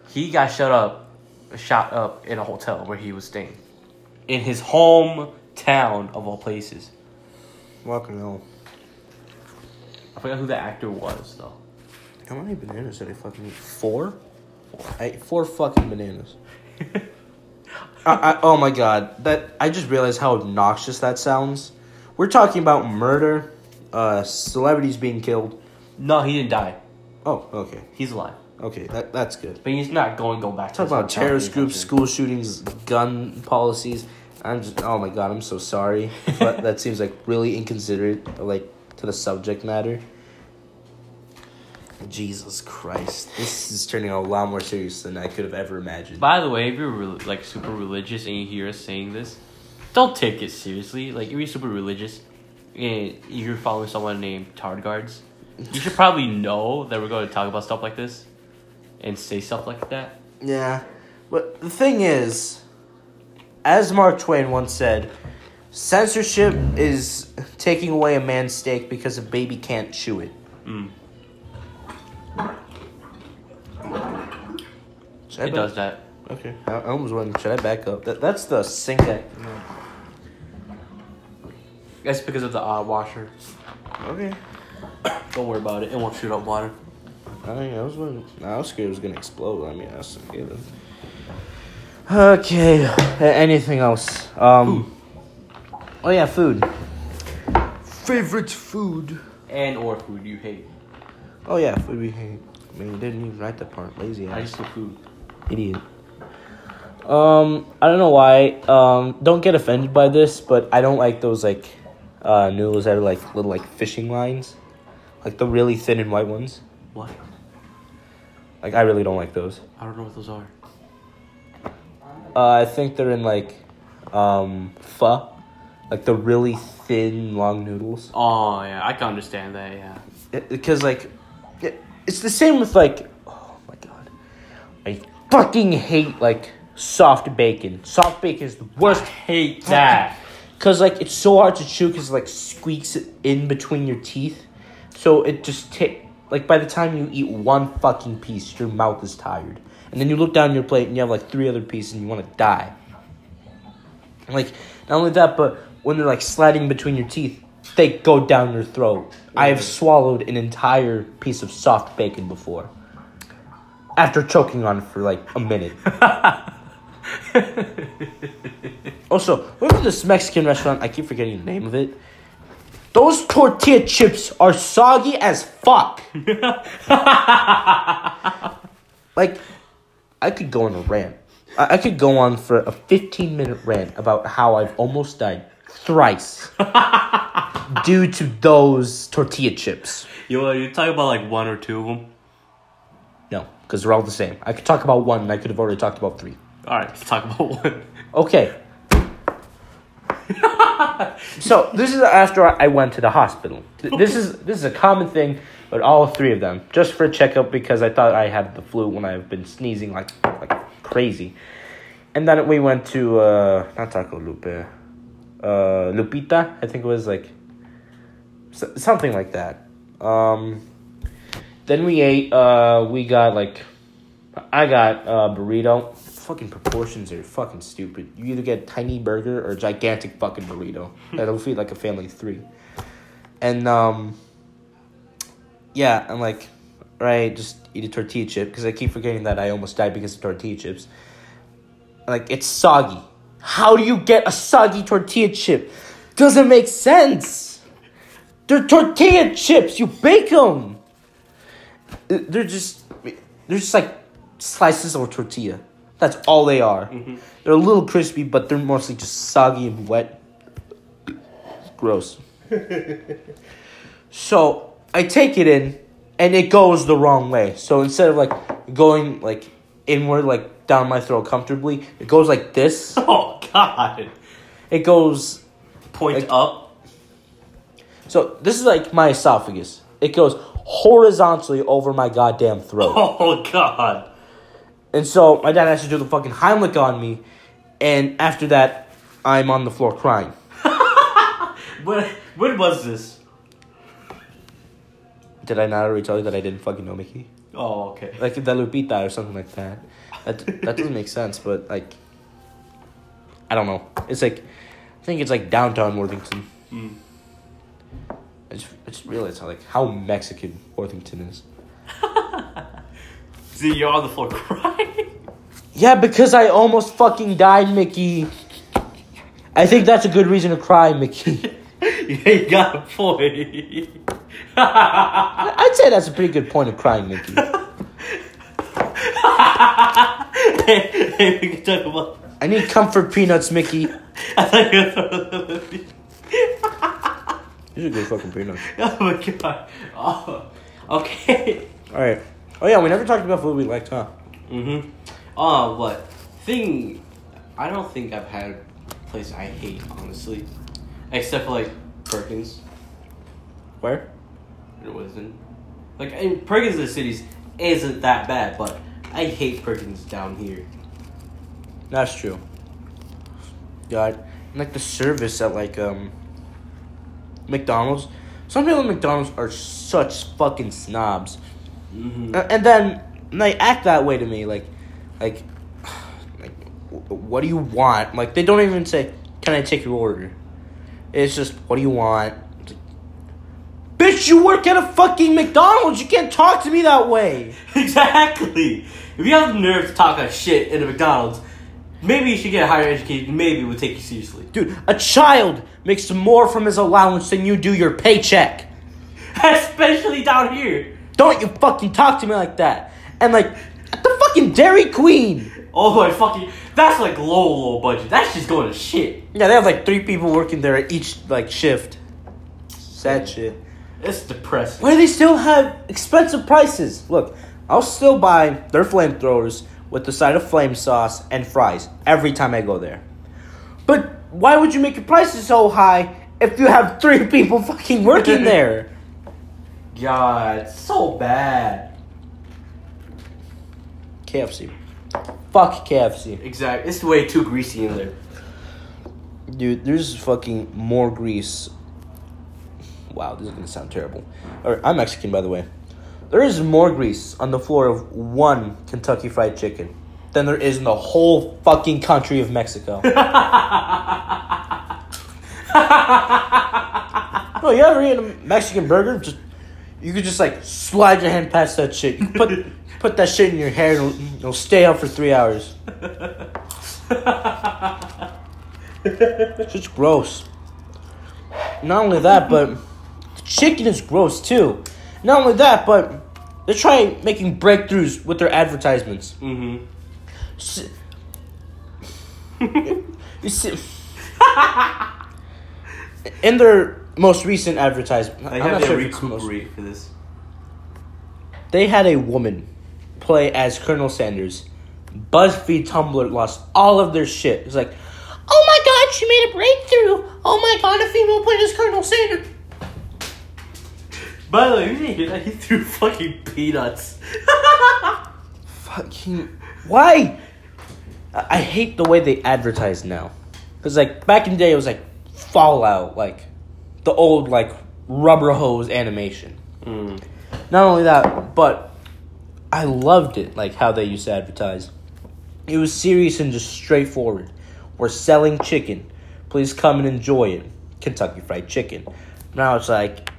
He got shut up, shot up in a hotel where he was staying, in his hometown of all places. Welcome home. I forgot who the actor was though. How many bananas did I fucking eat? Four? I ate four fucking bananas. I, I, oh my god, that I just realized how obnoxious that sounds. We're talking about murder, uh, celebrities being killed. No, he didn't die. Oh, okay, He's alive, okay, that that's good. but he's not going to go back. Talk about terrorist groups, school shootings, gun policies. I'm just, oh my god, I'm so sorry, but that seems like really inconsiderate, like to the subject matter. Jesus Christ, this is turning out a lot more serious than I could have ever imagined. By the way, if you're re- like super religious and you hear us saying this, don't take it seriously. Like if you're super religious you're following someone named Tardigards, you should probably know that we're going to talk about stuff like this and say stuff like that. Yeah, but the thing is, as Mark Twain once said, censorship is taking away a man's steak because a baby can't chew it. Mm. It does that. Okay, I, I almost went. Should I back up? That that's the sink. That, That's because of the uh, washer. okay. Don't worry about it. It won't shoot up water. I, I was wondering- I was scared it was gonna explode. I mean, that's okay then. Okay. Anything else? Um. Oh yeah, food. Favorite food. And or food you hate. Oh yeah, food we hate. I mean, you didn't even write that part. Lazy I ass. just do food. Idiot. Um, I don't know why. Um, don't get offended by this, but I don't like those like uh noodles that are like little like fishing lines, like the really thin and white ones. What? Like I really don't like those. I don't know what those are. Uh, I think they're in like um pho, like the really thin long noodles. Oh yeah, I can understand that. Yeah. Because like, it, it's the same with like, oh my god, I fucking hate like soft bacon. Soft bacon is the worst. hate that. Cause like it's so hard to chew because like squeaks in between your teeth, so it just take like by the time you eat one fucking piece, your mouth is tired, and then you look down your plate and you have like three other pieces and you want to die. Like not only that, but when they're like sliding between your teeth, they go down your throat. I have mm-hmm. swallowed an entire piece of soft bacon before. After choking on it for like a minute. Also, remember this Mexican restaurant? I keep forgetting the name of it. Those tortilla chips are soggy as fuck. like, I could go on a rant. I, I could go on for a 15 minute rant about how I've almost died thrice due to those tortilla chips. You want you talk about like one or two of them? No, because they're all the same. I could talk about one and I could have already talked about three. All right, let's talk about one. Okay. so this is after I went to the hospital. Th- This is this is a common thing but all three of them, just for a checkup because I thought I had the flu when I've been sneezing like like crazy. And then we went to uh, not Taco Lupe, uh, Lupita. I think it was like something like that. Um, then we ate. Uh, we got like I got a burrito. Fucking proportions are fucking stupid. You either get a tiny burger or a gigantic fucking burrito. That'll feed like a family of three. And um, yeah, I'm like, right, just eat a tortilla chip because I keep forgetting that I almost died because of tortilla chips. Like it's soggy. How do you get a soggy tortilla chip? Doesn't make sense. They're tortilla chips. You bake them. They're just they're just like slices of tortilla. That's all they are. Mm-hmm. They're a little crispy, but they're mostly just soggy and wet. Gross. so I take it in, and it goes the wrong way. So instead of like going like inward, like down my throat comfortably, it goes like this. Oh God! It goes Point Like- up. so. This is like my esophagus. It goes horizontally over my goddamn throat. Oh God! And so my dad has to do the fucking Heimlich on me, and after that, I'm on the floor crying. When when was this? Did I not already tell you that I didn't fucking know Mickey? Oh okay. Like the Lupita or something like that. That that doesn't make sense, but like, I don't know. It's like, I think it's like downtown Worthington. Mm. I just, I just realized how like how Mexican Worthington is. See, you're on the floor crying. Yeah, because I almost fucking died, Mickey. I think that's a good reason to cry, Mickey. you got a point. I'd say that's a pretty good point of crying, Mickey. hey, hey, we can talk about. I need comfort peanuts, Mickey. I thought you were gonna throw the These are good fucking peanuts. Oh my god. Oh, okay. All right. Oh yeah, we never talked about food we liked, huh? Mm-hmm. Uh, what? Thing, I don't think I've had a place I hate, honestly. Except for, like, Perkins. Where? It wasn't. Like, in Perkins in the cities isn't that bad, but I hate Perkins down here. That's true. God, and, like the service at like um McDonald's. Some people at McDonald's are such fucking snobs, Mm-hmm. And then they act that way to me. Like, like, like, what do you want? Like, they don't even say, "Can I take your order?" It's just, "What do you want?" Like, Bitch, you work at a fucking McDonald's. You can't talk to me that way. Exactly! If you have the nerve to talk that shit in a McDonald's, maybe you should get a higher education. Maybe we'll take you seriously. Dude, a child makes more from his allowance than you do your paycheck. Especially down here. Don't you fucking talk to me like that. And like, at the fucking Dairy Queen. Oh my fucking. That's like low, low budget. That's just going to shit. Yeah, they have like three people working there at each like shift. Sad shit. It's depressing. Why do they still have expensive prices? Look, I'll still buy their flamethrowers with the side of flame sauce and fries every time I go there. But why would you make your prices so high if you have three people fucking working there? God, so bad. KFC. Fuck KFC. Exactly. It's way too greasy in there. Dude, there's fucking more grease. Wow, this is gonna sound terrible. Alright, I'm Mexican, by the way. There is more grease on the floor of one Kentucky Fried Chicken than there is in the whole fucking country of Mexico. no, you ever eat a Mexican burger? Just you could just like slide your hand past that shit. You put put that shit in your hair and it'll, it'll stay out for three hours. It's just gross. Not only that, but the chicken is gross too. Not only that, but they're trying making breakthroughs with their advertisements. Mm-hmm. S- you see, in their most recent advertisement, I I'm have not sure most- recuperate for this. they had a woman play as Colonel Sanders. BuzzFeed Tumblr lost all of their shit. It's like, oh my god, she made a breakthrough! Oh my god, a female player is Colonel Sanders! By the way, you didn't hear that? He threw fucking peanuts. Fucking. Why? I, I hate the way they advertise now. Because, like, back in the day, it was like Fallout, like the old, like, rubber hose animation. Mm. Not only that, but I loved it, like how they used to advertise. It was serious and just straightforward. We're selling chicken. Please come and enjoy it. Kentucky Fried Chicken. Now it's like,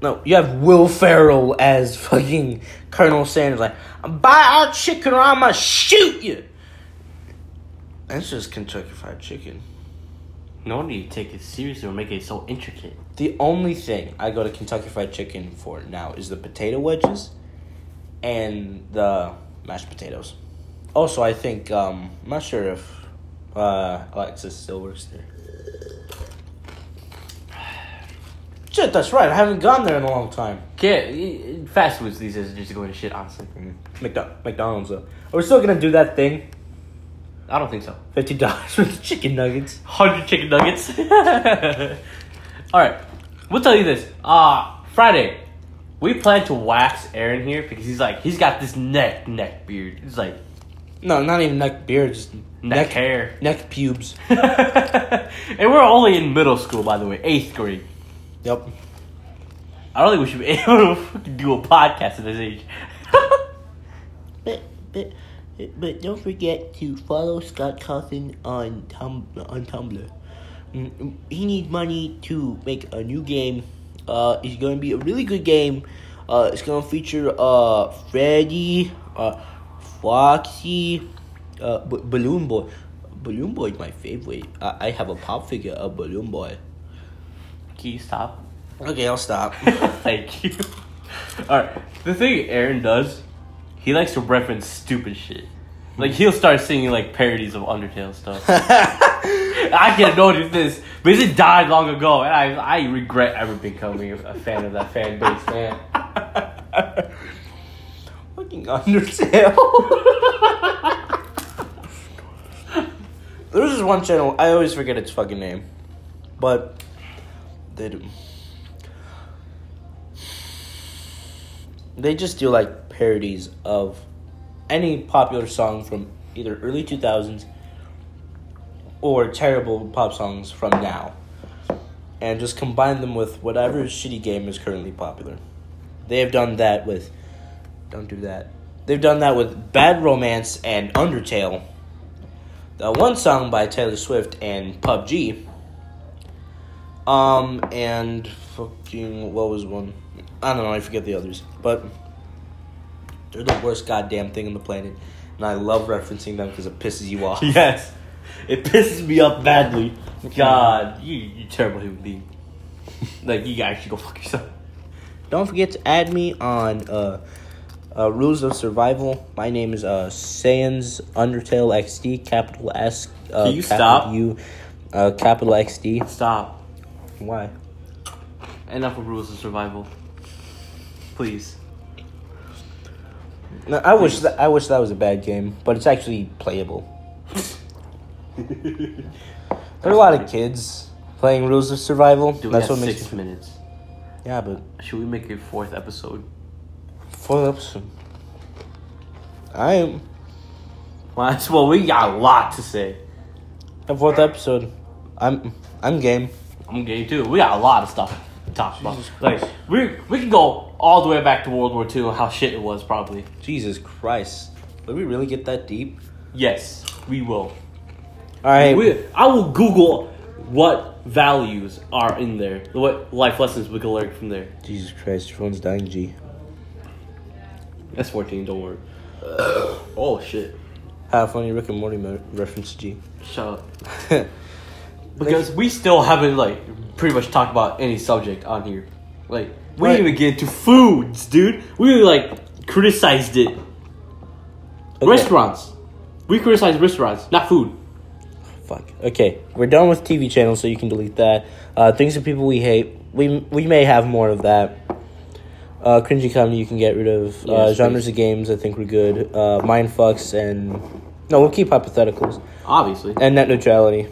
no, you have Will Ferrell as fucking Colonel Sanders, like, buy our chicken or I'm gonna shoot you. That's just Kentucky Fried Chicken. No wonder you take it seriously or make it so intricate. The only thing I go to Kentucky Fried Chicken for now is the potato wedges and the mashed potatoes. Also, I think um, I'm not sure if uh, Alexis still works there. Shit, that's right. I haven't gone there in a long time. Yeah, fast foods these days are just going to shit, honestly. McDo- McDonald's though. Are we still gonna do that thing? I don't think so. Fifty dollars for the chicken nuggets. 100 chicken nuggets. Alright, we'll tell you this. Uh, Friday, we plan to wax Aaron here because he's like, he's got this neck, neck beard. He's like, No, not even neck beard, just neck, hair. neck pubes. and we're only in middle school, by the way, eighth grade. Yep. I don't think we should be able to fucking do a podcast at this age. But but but don't forget to follow Scott Cawthon on Tum on Tumblr. Mm, He needs money to make a new game. Uh, it's going to be a really good game. Uh, it's going to feature uh Freddy, uh, Foxy, uh, B- Balloon Boy. Balloon Boy is my favorite. I, I have a pop figure of Balloon Boy. Can you stop? Okay, I'll stop. Thank you. Alright, the thing Aaron does, he likes to reference stupid shit. Like, he'll start singing, like, parodies of Undertale stuff. I can't notice this, but it died long ago, and I, I regret ever becoming a fan of that fan base, man. Fucking Undertale. There's this one channel, I always forget its fucking name. But they do. They just do like parodies of any popular song from either early 2000s or terrible pop songs from now. And just combine them with whatever shitty game is currently popular. They have done that with don't do that. They've done that with Bad Romance and Undertale. The one song by Taylor Swift and PUBG. Um, and fucking, what was one? I don't know, I forget the others. But they're the worst goddamn thing on the planet. And I love referencing them because it pisses you off. Yes. It pisses me off badly. God, you, you terrible human being. Like, you guys should go fuck yourself. Don't forget to add me on uh, uh, Rules of Survival. My name is uh, Sans Undertale XD, capital S. Uh, Can you stop? U, uh, capital XD. Stop. Why? Enough of rules of survival. Please. No, I wish that I wish that was a bad game, but it's actually playable. There are a lot of kids playing Rules of Survival. Dude, That's we what makes six it. minutes. Yeah, but Should we make a fourth episode? fourth episode. I am Might as well. We got a lot to say. the fourth episode. I'm I'm game. I'm game too. We got a lot of stuff to talk about. Jesus Like we we can go all the way back to World War II. How shit it was probably. Jesus Christ. Did we really get that deep? Yes, we will. All right. We, I will Google what values are in there. What life lessons we can learn from there. Jesus Christ, your phone's dying, G. That's 14. Don't worry. oh shit. Have funny Rick and Morty mo- reference, G. Shut up. Because we still haven't like pretty much talked about any subject on here. Like we Right. didn't even get into foods, dude. We like criticized it. Okay. Restaurants. We criticized restaurants, not food. Fuck. Okay, we're done with TV channels, so you can delete that. Uh, things that people we hate. We we may have more of that. Uh, cringy comedy you can get rid of. uh, genres please. of games I think we're good. Uh, mind fucks and no, we'll keep hypotheticals Obviously. and net neutrality.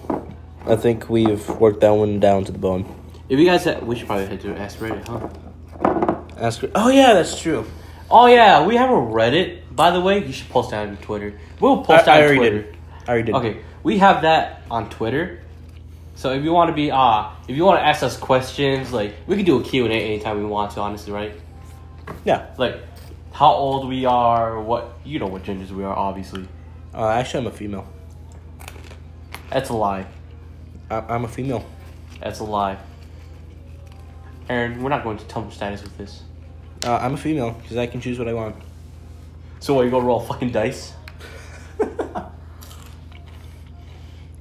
I think we've worked that one down to the bone. If you guys, had, we should probably head to ask Reddit, huh? Ask. Oh yeah, that's true. Oh yeah, we have a Reddit. By the way, you should post that on Twitter. We'll post I that on Twitter. did. I already did. Okay, we have that on Twitter. So if you want to be uh if you want to ask us questions, like we can do a Q&A anytime we want to, honestly, right? Yeah. Like how old we are, what you know what genders we are, obviously. Uh, actually, I'm a female. That's a lie. I, I'm a female. That's a lie. Aaron, we're not going to Tumblr status with this. Uh, I'm a female because I can choose what I want. So what, you gonna roll fucking dice?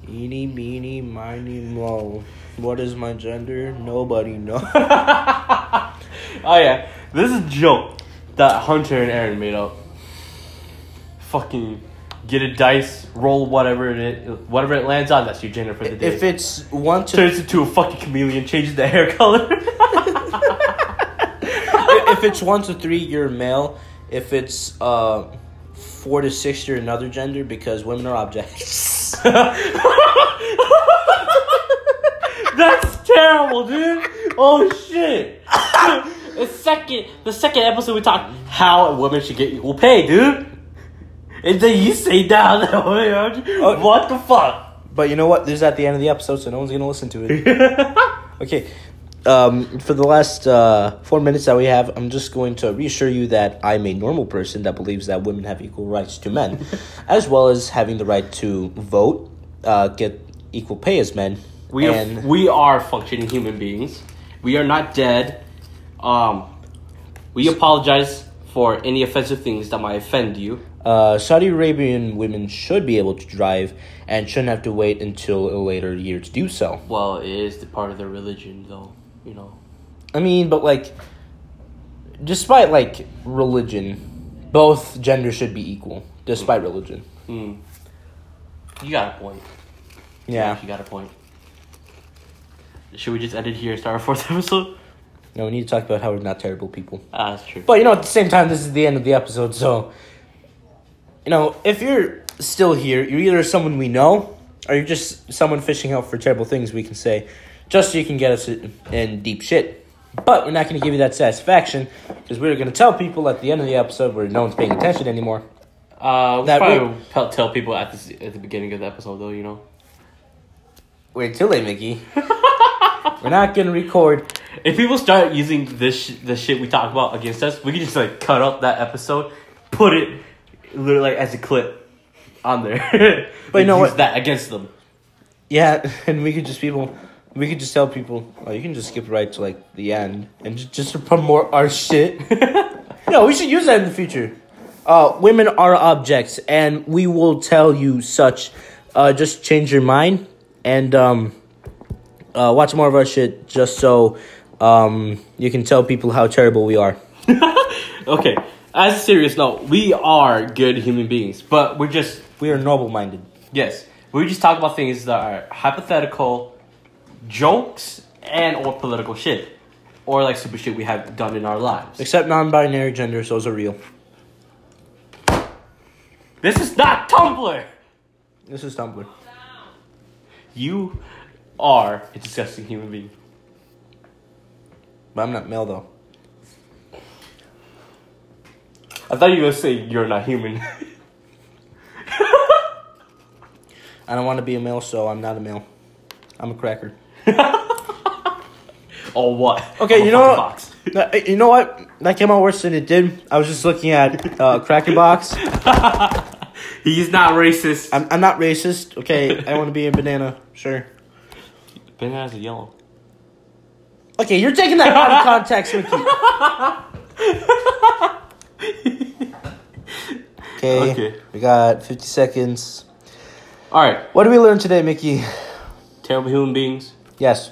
Eeny, meeny, miny, mo. What is my gender? Nobody knows. Oh yeah, this is a joke that Hunter and Aaron made up. Fucking get a dice, roll whatever it whatever it lands on. That's your gender for the day. if it's one to turns into a fucking chameleon, changes the hair color. if it's one to three, you're male. If it's uh four to six, you're another gender because women are objects. That's terrible, dude. Oh shit. the second, the second episode we talked how a woman should get equal pay, dude. And then you say down that way? Oh. What the fuck? but you know what? This is at the end of the episode, so no one's gonna listen to it. Okay. Um, for the last uh, four minutes that we have, I'm just going to reassure you that I'm a normal person that believes that women have equal rights to men, as well as having the right to vote, uh, get equal pay as men. We and are, we are functioning human beings. We are not dead. Um, we apologize for any offensive things that might offend you. Uh, Saudi Arabian women should be able to drive and shouldn't have to wait until a later year to do so. Well, it is the part of their religion, though. You know. I mean, but like, despite like religion, both genders should be equal, despite religion. Hmm. You got a point. Yeah. you got a point. Should we just end it here and start our fourth episode? No, we need to talk about how we're not terrible people. Ah, that's true. But you know, at the same time, this is the end of the episode, so you know, if you're still here, you're either someone we know or you're just someone fishing out for terrible things. We can say, just so you can get us in- deep shit. But we're not going to give you that satisfaction because we're going to tell people at the end of the episode where no one's paying attention anymore. Uh, we That probably will- tell, tell people at the at the beginning of the episode, though. You know. Wait till they, Mickey. we're not going to record. If people start using this sh- the shit we talk about against us, we can just like cut up that episode, put it literally like as a clip on there. But you know use what? That against them. Yeah, and we could just people, we could just tell people, oh, you can just skip right to like the end and just, promote our shit. no, we should use that in the future. Uh, women are objects, and we will tell you such. Uh, just change your mind and um, uh, watch more of our shit, just so um, you can tell people how terrible we are. Okay. As a serious note, we are good human beings, but we're just We are noble minded, yes, we just talk about things that are hypothetical, jokes, and or political shit, or like super shit we have done in our lives. except non-binary genders; those are real. This is not Tumblr. This is Tumblr. You are a disgusting human being. But I'm not male though. I thought you were gonna say you're not human. I don't want to be a male, so I'm not a male. I'm a cracker. or what? Okay, I'm you a know fucking what? box. That- You know what? That came out worse than it did. I was just looking at uh, Cracker Box. He's not racist. I'm, I'm not racist. Okay, I want to be a banana. Sure. Bananas are yellow. Okay, you're taking that out of context, Mickey. Okay, Okay. we got 50 seconds. All right, What did we learn today, Mickey? terrible human beings, Yes,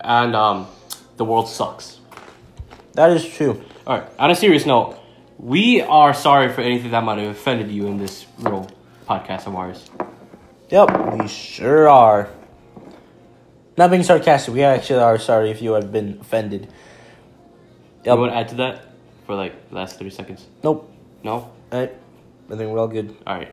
and um, the world sucks. that is true. All right. On a serious note, we are sorry for anything that might have offended you in this little podcast of ours. Yep, we sure are. Not being sarcastic, we actually are sorry if you have been offended. You Yep. want to add to that for like the last thirty seconds? Nope. No. I, I think we're all good. All right.